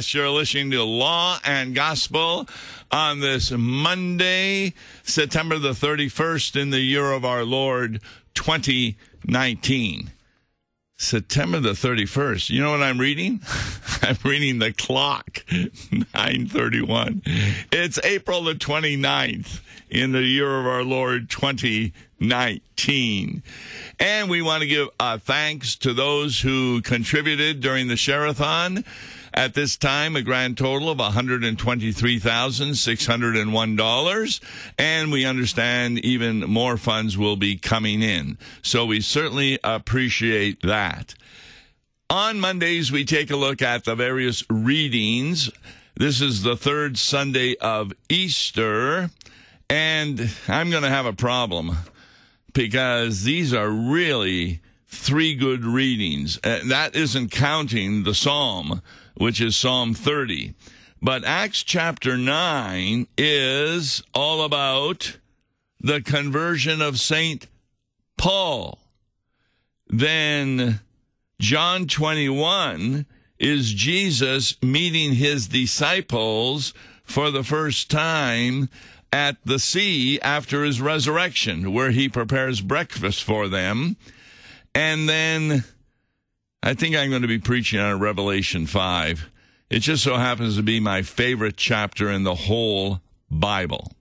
Yes, you're listening to Law and Gospel on this Monday, September the 31st in the year of our Lord 2019. September the 31st. You know what I'm reading? I'm reading the clock. 931. It's April the 29th in the year of our Lord 2019. And we want to give uh, thanks to those who contributed during the Sharathon. At this time, a grand total of $123,601. And we understand even more funds will be coming in. So we certainly appreciate that. On Mondays, we take a look at the various readings. This is the third Sunday of Easter. And I'm going to have a problem because these are really three good readings. Uh, that isn't counting the Psalm which is Psalm 30. But Acts chapter 9 is all about the conversion of St. Paul. Then John 21 is Jesus meeting his disciples for the first time at the sea after his resurrection, where he prepares breakfast for them. And then I think I'm going to be preaching on Revelation 5. It just so happens to be my favorite chapter in the whole Bible.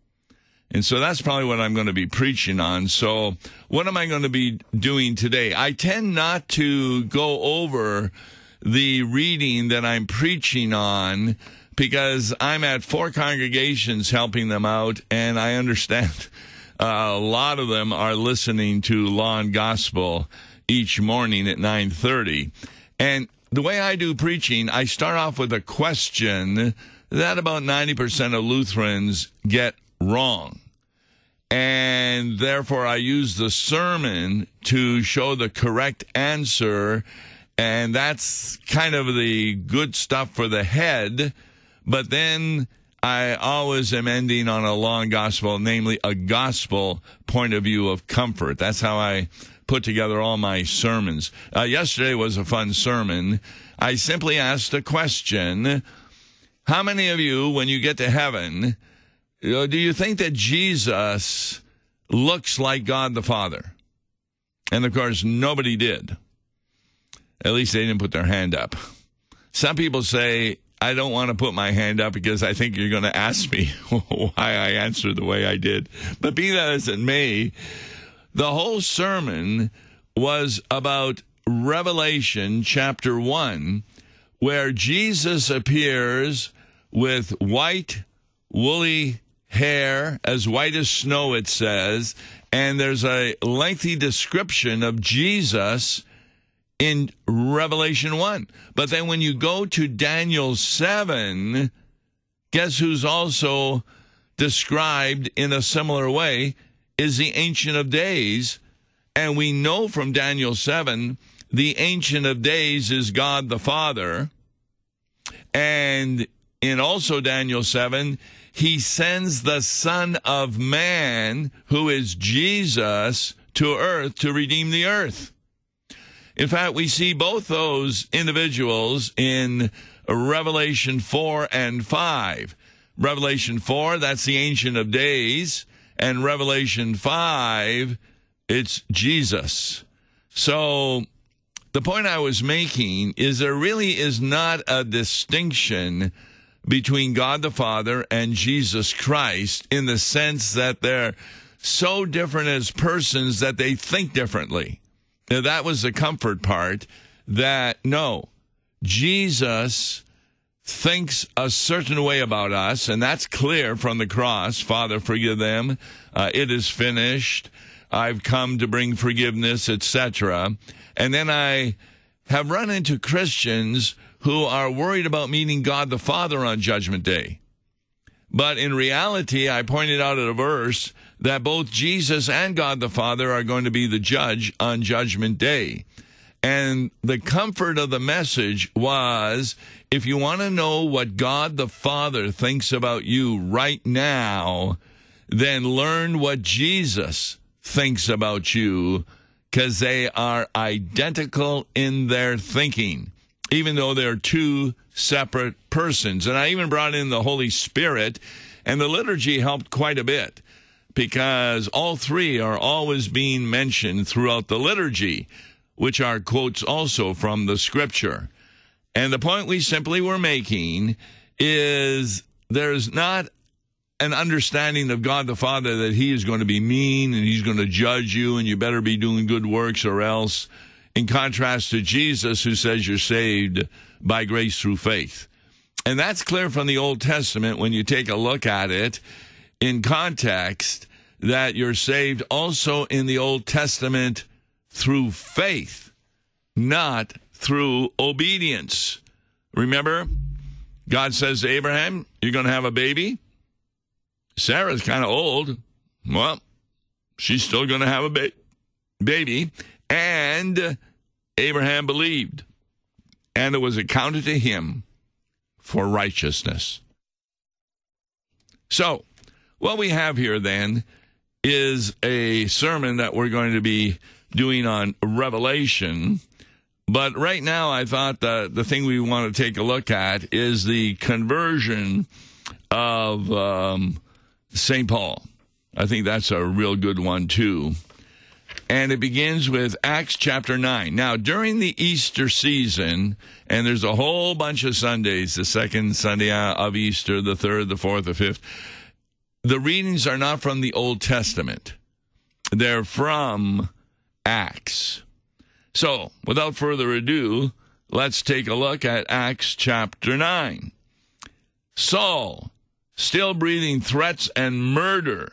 And so that's probably what I'm going to be preaching on. So, what am I going to be doing today? I tend not to go over the reading that I'm preaching on because I'm at four congregations helping them out, and I understand uh, a lot of them are listening to Law and Gospel each morning at 9:30. And the way I do preaching, I start off with a question that about 90% of Lutherans get wrong. And therefore I use the sermon to show the correct answer and that's kind of the good stuff for the head, but then I always am ending on a long gospel, namely a gospel point of view of comfort. That's how I put together all my sermons. Uh, yesterday was a fun sermon. I simply asked a question How many of you, when you get to heaven, do you think that Jesus looks like God the Father? And of course, nobody did. At least they didn't put their hand up. Some people say, I don't want to put my hand up because I think you're going to ask me why I answered the way I did. But be that as it may, the whole sermon was about Revelation chapter 1, where Jesus appears with white, woolly hair, as white as snow, it says, and there's a lengthy description of Jesus in Revelation 1. But then when you go to Daniel 7, guess who's also described in a similar way? is the Ancient of Days. And we know from Daniel 7, the Ancient of Days is God the Father. And in also Daniel 7, he sends the Son of Man, who is Jesus, to earth to redeem the earth. In fact, we see both those individuals in Revelation 4 and 5. Revelation 4, that's the Ancient of Days and Revelation 5, it's Jesus. So the point I was making is there really is not a distinction between God the Father and Jesus Christ in the sense that they're so different as persons that they think differently. Now, that was the comfort part that no, Jesus thinks a certain way about us, and that's clear from the cross. Father, forgive them. Uh, it is finished. I've come to bring forgiveness, etc. And then I have run into Christians who are worried about meeting God the Father on Judgment Day. But in reality, I pointed out at a verse that both Jesus and God the Father are going to be the judge on Judgment Day. And the comfort of the message was if you want to know what God the Father thinks about you right now, then learn what Jesus thinks about you because they are identical in their thinking, even though they're two separate persons. And I even brought in the Holy Spirit, and the liturgy helped quite a bit because all three are always being mentioned throughout the liturgy, which are quotes also from the scripture. And the point we simply were making is there's not an understanding of God the Father that He is going to be mean and He's going to judge you and you better be doing good works or else, in contrast to Jesus who says you're saved by grace through faith. And that's clear from the Old Testament when you take a look at it in context that you're saved also in the Old Testament through faith, not through obedience. Remember, God says to Abraham, You're going to have a baby. Sarah's kind of old. Well, she's still going to have a ba- baby. And Abraham believed, and it was accounted to him for righteousness. So, what we have here then is a sermon that we're going to be doing on Revelation. But right now, I thought the, the thing we want to take a look at is the conversion of um, St. Paul. I think that's a real good one, too. And it begins with Acts chapter 9. Now, during the Easter season, and there's a whole bunch of Sundays the second Sunday of Easter, the third, the fourth, the fifth the readings are not from the Old Testament, they're from Acts. So, without further ado, let's take a look at Acts chapter 9. Saul, still breathing threats and murder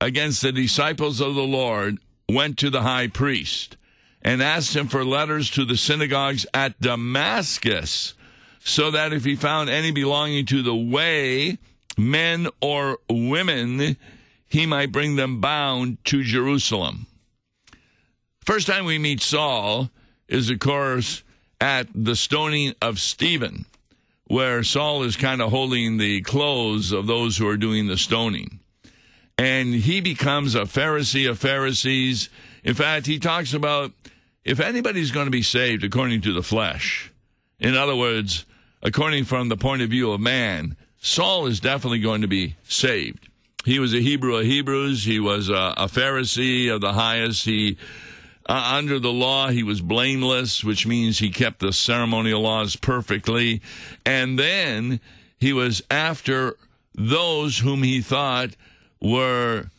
against the disciples of the Lord, went to the high priest and asked him for letters to the synagogues at Damascus, so that if he found any belonging to the way, men or women, he might bring them bound to Jerusalem. First time we meet Saul is, of course, at the stoning of Stephen, where Saul is kind of holding the clothes of those who are doing the stoning. And he becomes a Pharisee of Pharisees. In fact, he talks about if anybody's going to be saved according to the flesh, in other words, according from the point of view of man, Saul is definitely going to be saved. He was a Hebrew of Hebrews. He was a, a Pharisee of the highest. He, uh, under the law, he was blameless, which means he kept the ceremonial laws perfectly. And then he was after those whom he thought were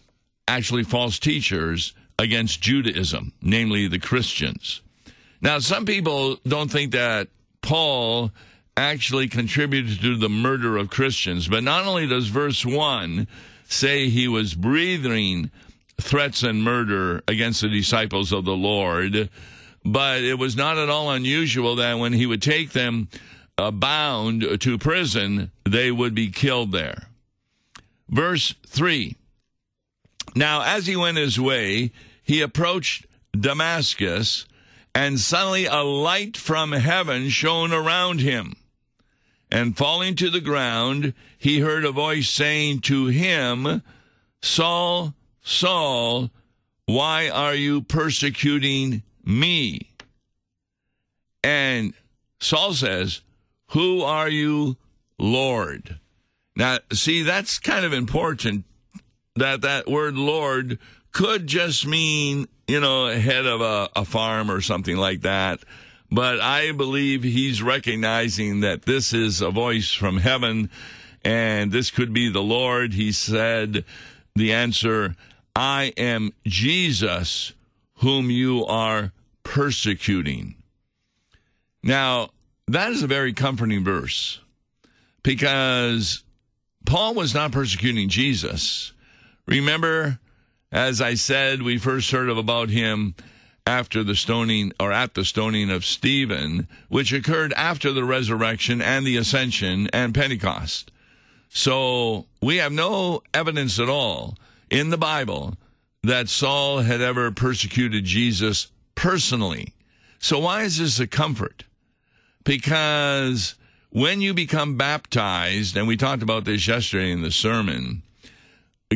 actually false teachers against Judaism, namely the Christians. Now, some people don't think that Paul actually contributed to the murder of Christians. But not only does verse 1 say he was breathing threats and murder against the disciples of the Lord, but it was not at all unusual that when he would take them uh, bound to prison, they would be killed there. Verse 3 Now, as he went his way, he approached Damascus, and suddenly a light from heaven shone around him. And falling to the ground, he heard a voice saying to him, Saul, Saul, why are you persecuting me? And Saul says, Who are you, Lord? Now, see, that's kind of important that that word Lord could just mean, you know, head of a, a farm or something like that but I believe he's recognizing that this is a voice from heaven and this could be the Lord. He said, the answer, I am Jesus whom you are persecuting. Now, that is a very comforting verse because Paul was not persecuting Jesus. Remember, as I said, we first heard of about him after the stoning or at the stoning of Stephen, which occurred after the resurrection and the ascension and Pentecost. So we have no evidence at all in the Bible that Saul had ever persecuted Jesus personally. So why is this a comfort? Because when you become baptized, and we talked about this yesterday in the sermon,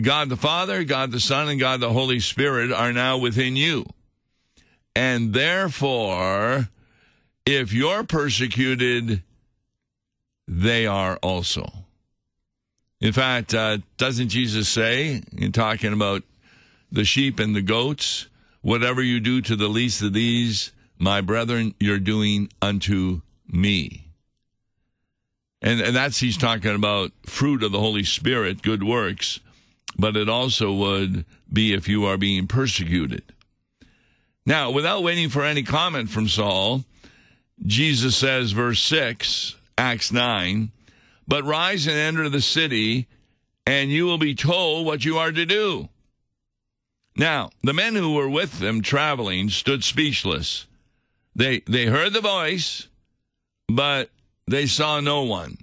God the Father, God the Son, and God the Holy Spirit are now within you. And therefore, if you're persecuted they are also. In fact, uh, doesn't Jesus say, in talking about the sheep and the goats, whatever you do to the least of these, my brethren, you're doing unto me. And, and that's he's talking about fruit of the Holy Spirit, good works, but it also would be if you are being persecuted. Now, without waiting for any comment from Saul, Jesus says, verse 6, Acts 9, but rise and enter the city, and you will be told what you are to do. Now, the men who were with them traveling stood speechless. They, they heard the voice, but they saw no one.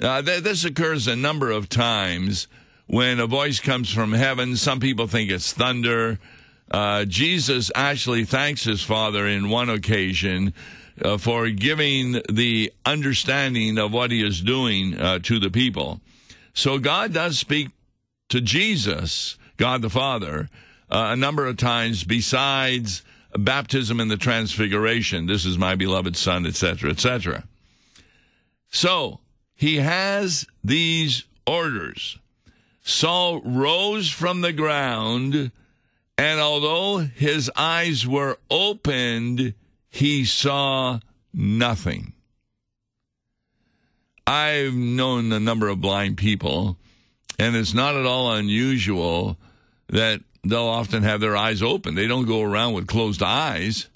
Uh, th- this occurs a number of times when a voice comes from heaven. Some people think it's thunder. Uh, Jesus actually thanks his Father in one occasion uh, for giving the understanding of what he is doing uh, to the people. So God does speak to Jesus, God the Father, uh, a number of times besides baptism and the transfiguration. This is my beloved Son, etc., etc. So he has these orders. Saul rose from the ground, and although his eyes were opened, he saw nothing. I've known a number of blind people, and it's not at all unusual that they'll often have their eyes open. They don't go around with closed eyes.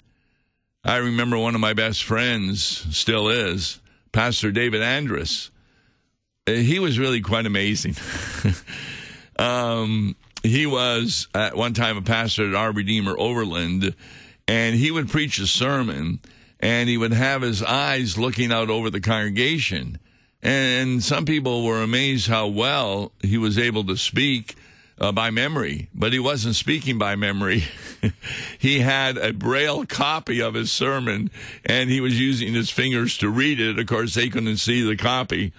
I remember one of my best friends, still is, Pastor David Andrus. He was really quite amazing. um, he was at one time a pastor at Our Redeemer Overland, and he would preach a sermon, and he would have his eyes looking out over the congregation. And some people were amazed how well he was able to speak uh, by memory, but he wasn't speaking by memory. he had a braille copy of his sermon and he was using his fingers to read it. Of course, they couldn't see the copy.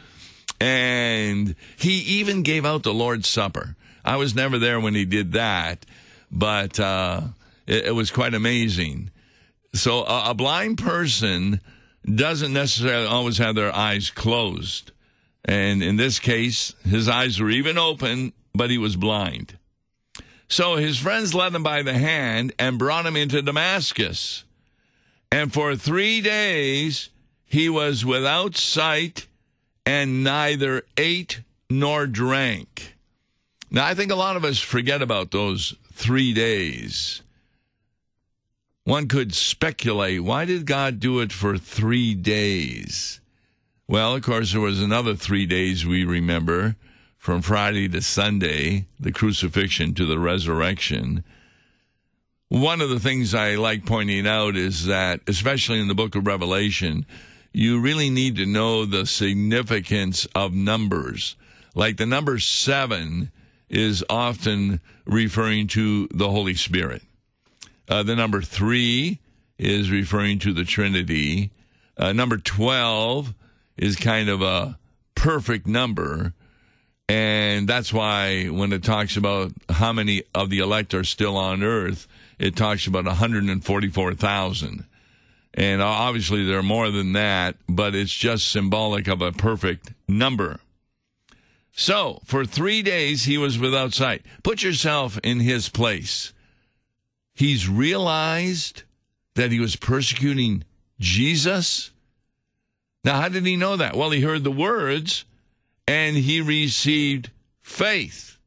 And he even gave out the Lord's Supper. I was never there when he did that, but uh, it, it, was quite amazing. So a, a blind person doesn't necessarily always have their eyes closed. And in this case, his eyes were even open but he was blind. So his friends led him by the hand and brought him into Damascus. And for three days he was without sight and neither ate nor drank. Now, I think a lot of us forget about those three days. One could speculate why did God do it for three days? Well, of course, there was another three days we remember from Friday to Sunday, the crucifixion to the resurrection. One of the things I like pointing out is that, especially in the book of Revelation, you really need to know the significance of numbers. Like the number seven is often referring to the Holy Spirit. Uh, the number three is referring to the Trinity. Uh, number 12 is kind of a perfect number and that's why when it talks about how many of the elect are still on earth, it talks about 144,000. And obviously there are more than that, but it's just symbolic of a perfect number. So, for three days he was without sight. Put yourself in his place. He's realized that he was persecuting Jesus. Now, how did he know that? Well, he heard the words and he received faith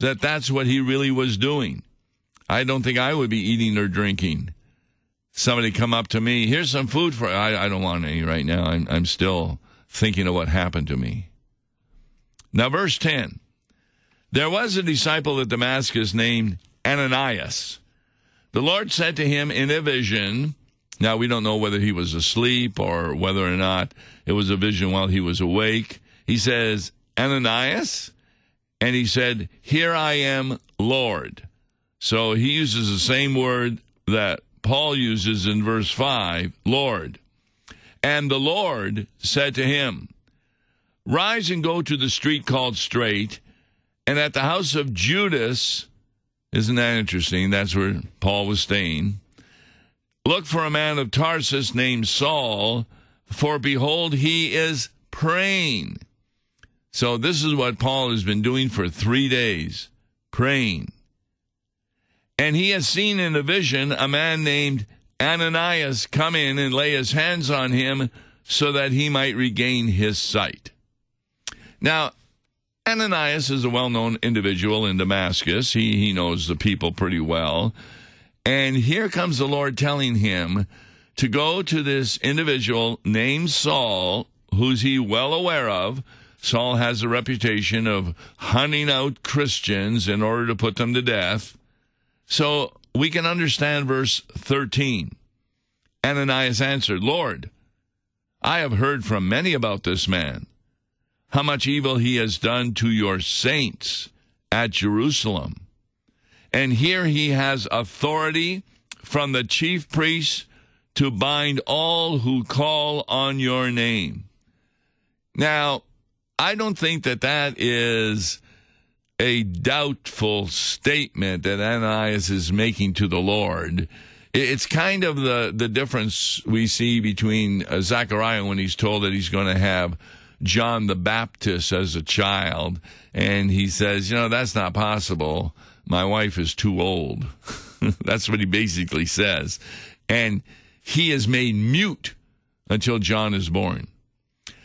that that's what he really was doing. I don't think I would be eating or drinking. Somebody come up to me, here's some food for I, I don't want any right now. I'm, I'm still thinking of what happened to me. Now, verse 10 There was a disciple at Damascus named Ananias. The Lord said to him in a vision, now we don't know whether he was asleep or whether or not it was a vision while he was awake. He says, Ananias? And he said, Here I am, Lord. So he uses the same word that Paul uses in verse 5, Lord. And the Lord said to him, Rise and go to the street called Straight, and at the house of Judas, isn't that interesting? That's where Paul was staying. Look for a man of Tarsus named Saul, for behold, he is praying. So, this is what Paul has been doing for three days praying. And he has seen in a vision a man named Ananias come in and lay his hands on him so that he might regain his sight. Now, Ananias is a well known individual in Damascus. He, he knows the people pretty well. And here comes the Lord telling him to go to this individual named Saul, who's he well aware of. Saul has a reputation of hunting out Christians in order to put them to death. So we can understand verse 13. Ananias answered, Lord, I have heard from many about this man, how much evil he has done to your saints at Jerusalem. And here he has authority from the chief priests to bind all who call on your name. Now, I don't think that that is a doubtful statement that Ananias is making to the Lord. It's kind of the, the difference we see between uh, Zechariah when he's told that he's going to have John the Baptist as a child, and he says, You know, that's not possible. My wife is too old. that's what he basically says. And he is made mute until John is born.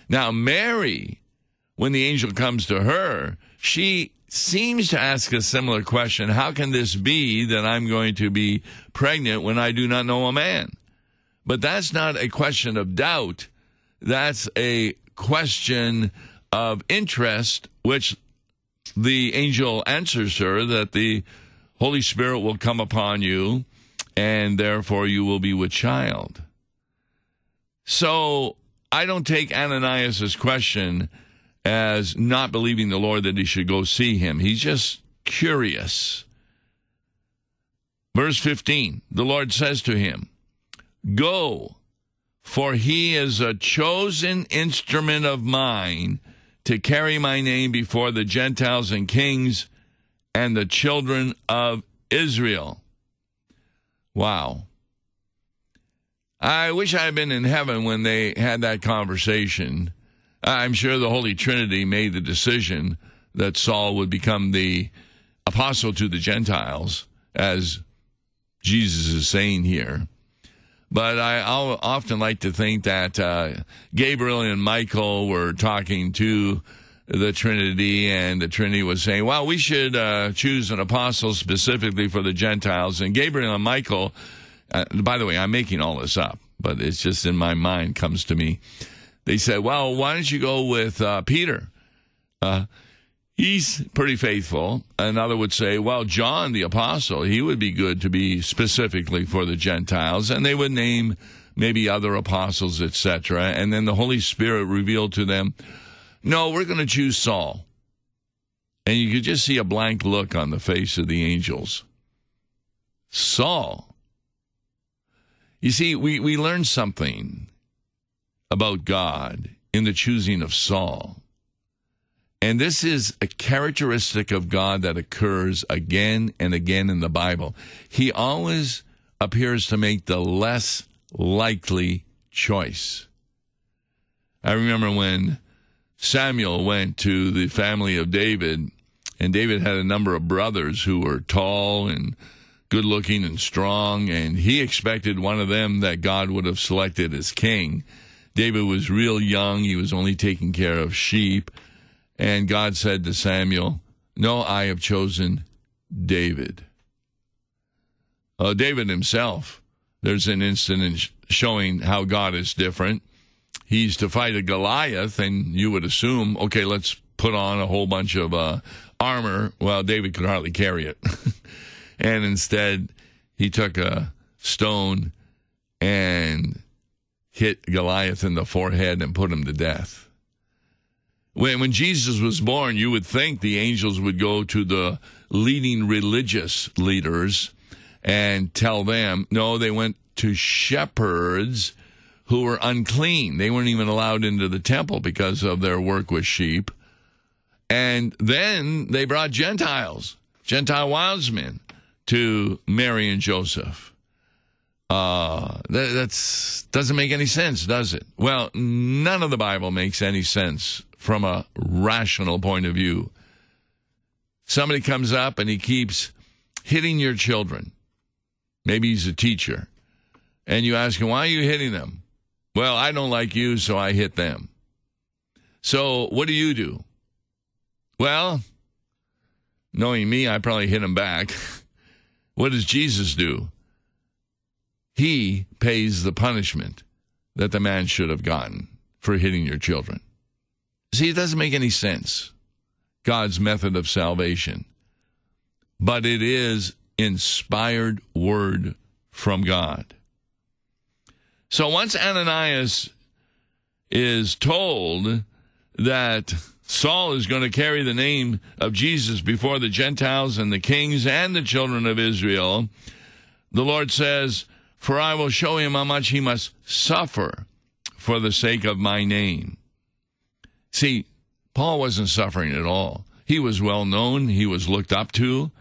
Now, Mary, when the angel comes to her, she seems to ask a similar question How can this be that I'm going to be pregnant when I do not know a man? But that's not a question of doubt. That's a question of interest, which the angel answers her that the Holy Spirit will come upon you, and therefore you will be with child. So I don't take Ananias' question as not believing the Lord that he should go see him. He's just curious. Verse 15 The Lord says to him, Go, for he is a chosen instrument of mine to carry my name before the Gentiles and kings and the children of Israel. Wow. I wish I had been in heaven when they had that conversation I'm sure the Holy Trinity made the decision that Saul would become the apostle to the Gentiles, as Jesus is saying here. But I I'll often like to think that uh, Gabriel and Michael were talking to the Trinity, and the Trinity was saying, well, we should uh, choose an apostle specifically for the Gentiles. And Gabriel and Michael, uh, by the way, I'm making all this up, but it's just in my mind comes to me they said, well, why don't you go with uh, Peter? He's pretty faithful. Another would say, well, John the apostle, he would be good to be specifically for the Gentiles. And they would name maybe other apostles, etc. And then the Holy Spirit revealed to them, no, we're going to choose Saul. And you could just see a blank look on the face of the angels. Saul. You see, we, we learned something about God in the choosing of Saul. And this is a characteristic of God that occurs again and again in the Bible. He always appears to make the less likely choice. I remember when Samuel went to the family of David, and David had a number of brothers who were tall and good looking and strong, and he expected one of them that God would have selected as king. David was real young. He was only taking care of sheep. And God said to Samuel, No, I have chosen David. Uh, David himself, there's an incident showing how God is different. He's to fight a Goliath, and you would assume, okay, let's put on a whole bunch of uh, armor. Well, David could hardly carry it. and instead, he took a stone and hit Goliath in the forehead and put him to death. When, when Jesus was born, you would think the angels would go to the leading religious leaders and tell them, no, they went to shepherds who were unclean. They weren't even allowed into the temple because of their work with sheep. And then they brought Gentiles, Gentile wise men, to Mary and Joseph. Uh, that that's, doesn't make any sense, does it? Well, none of the Bible makes any sense from a rational point of view. Somebody comes up and he keeps hitting your children. Maybe he's a teacher. And you ask him, why are you hitting them? Well, I don't like you, so I hit them. So what do you do? Well, knowing me, I probably hit him back. what does Jesus do? He pays the punishment that the man should have gotten for hitting your children. See, it doesn't make any sense, God's method of salvation. But it is inspired word from God. So once Ananias is told that Saul is going to carry the name of Jesus before the Gentiles and the kings and the children of Israel, the Lord says, For I will show him how much he must suffer for the sake of my name. See, Paul wasn't suffering at all. He was well known, he was looked up to.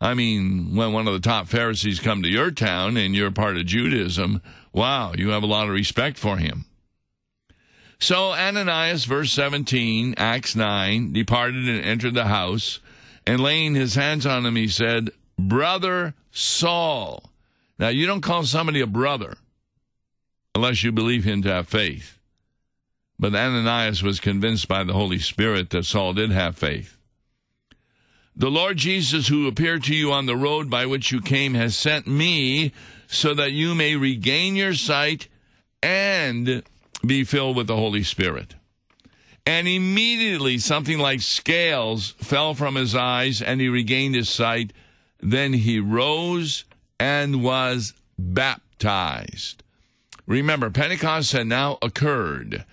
I mean, when one of the top Pharisees come to your town and you're part of Judaism, wow, you have a lot of respect for him. So Ananias, verse 17, Acts 9, departed and entered the house, and laying his hands on him, he said, Brother Saul. Now, you don't call somebody a brother unless you believe him to have faith. But Ananias was convinced by the Holy Spirit that Saul did have faith. The Lord Jesus, who appeared to you on the road by which you came, has sent me so that you may regain your sight and be filled with the Holy Spirit. And immediately something like scales fell from his eyes, and he regained his sight. Then he rose and was baptized. Remember, Pentecost had now occurred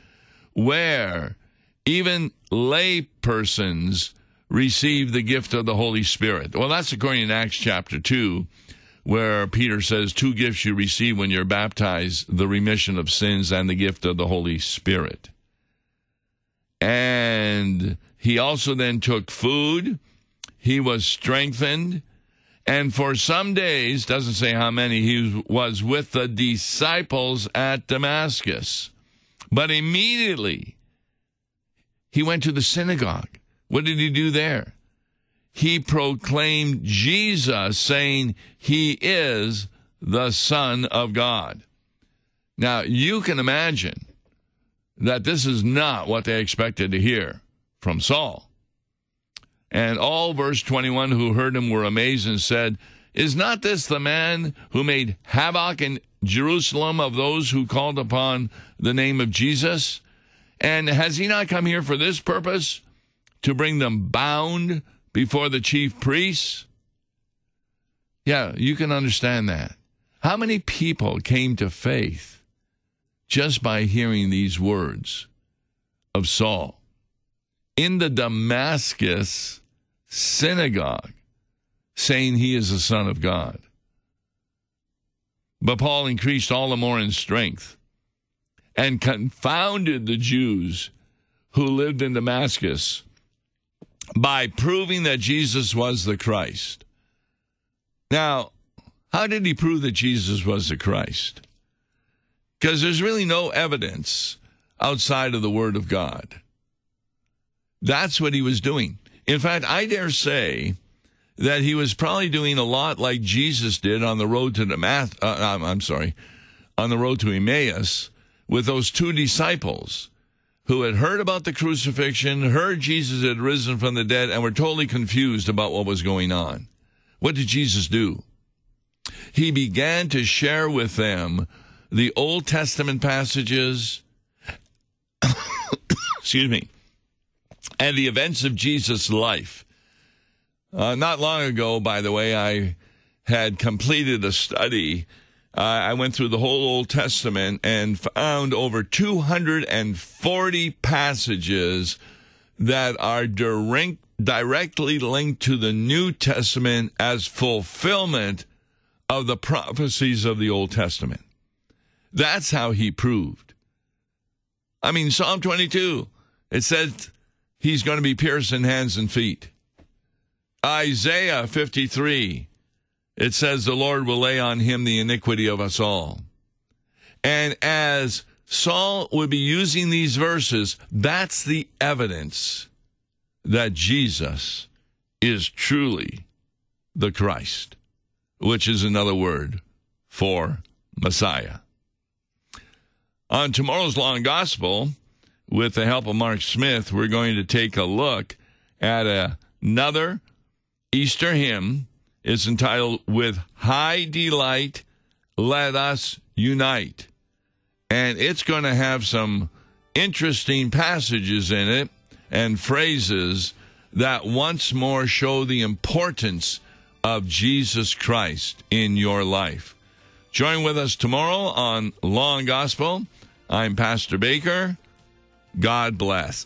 where even lay persons receive the gift of the Holy Spirit. Well, that's according to Acts chapter 2, where Peter says, Two gifts you receive when you're baptized the remission of sins and the gift of the Holy Spirit. And he also then took food, he was strengthened. And for some days, doesn't say how many, he was with the disciples at Damascus. But immediately he went to the synagogue. What did he do there? He proclaimed Jesus, saying, He is the Son of God. Now, you can imagine that this is not what they expected to hear from Saul. And all, verse 21, who heard him were amazed and said, Is not this the man who made havoc in Jerusalem of those who called upon the name of Jesus? And has he not come here for this purpose? To bring them bound before the chief priests? Yeah, you can understand that. How many people came to faith just by hearing these words of Saul? In the Damascus synagogue, saying he is the Son of God. But Paul increased all the more in strength and confounded the Jews who lived in Damascus by proving that Jesus was the Christ. Now, how did he prove that Jesus was the Christ? Because there's really no evidence outside of the Word of God. That's what he was doing. In fact, I dare say that he was probably doing a lot like Jesus did on the road to the math. Uh, I'm sorry, on the road to Emmaus with those two disciples who had heard about the crucifixion, heard Jesus had risen from the dead, and were totally confused about what was going on. What did Jesus do? He began to share with them the Old Testament passages, excuse me, and the events of Jesus' life uh, not long ago, by the way, I had completed a study. Uh, I went through the whole Old Testament and found over 240 passages that are direct, directly linked to the New Testament as fulfillment of the prophecies of the Old Testament. That's how he proved. I mean, Psalm 22, it says he's going to be pierced in hands and feet. Isaiah 53. it says the Lord will lay on him the iniquity of us all. And as Saul would be using these verses, that's the evidence that Jesus is truly the Christ, which is another word for Messiah. On tomorrow's and Gospel, with the help of Mark Smith, we're going to take a look at another Easter hymn. is entitled With High Delight, Let Us Unite. And it's going to have some interesting passages in it and phrases that once more show the importance of Jesus Christ in your life. Join with us tomorrow on Law and Gospel. I'm Pastor Baker. God bless.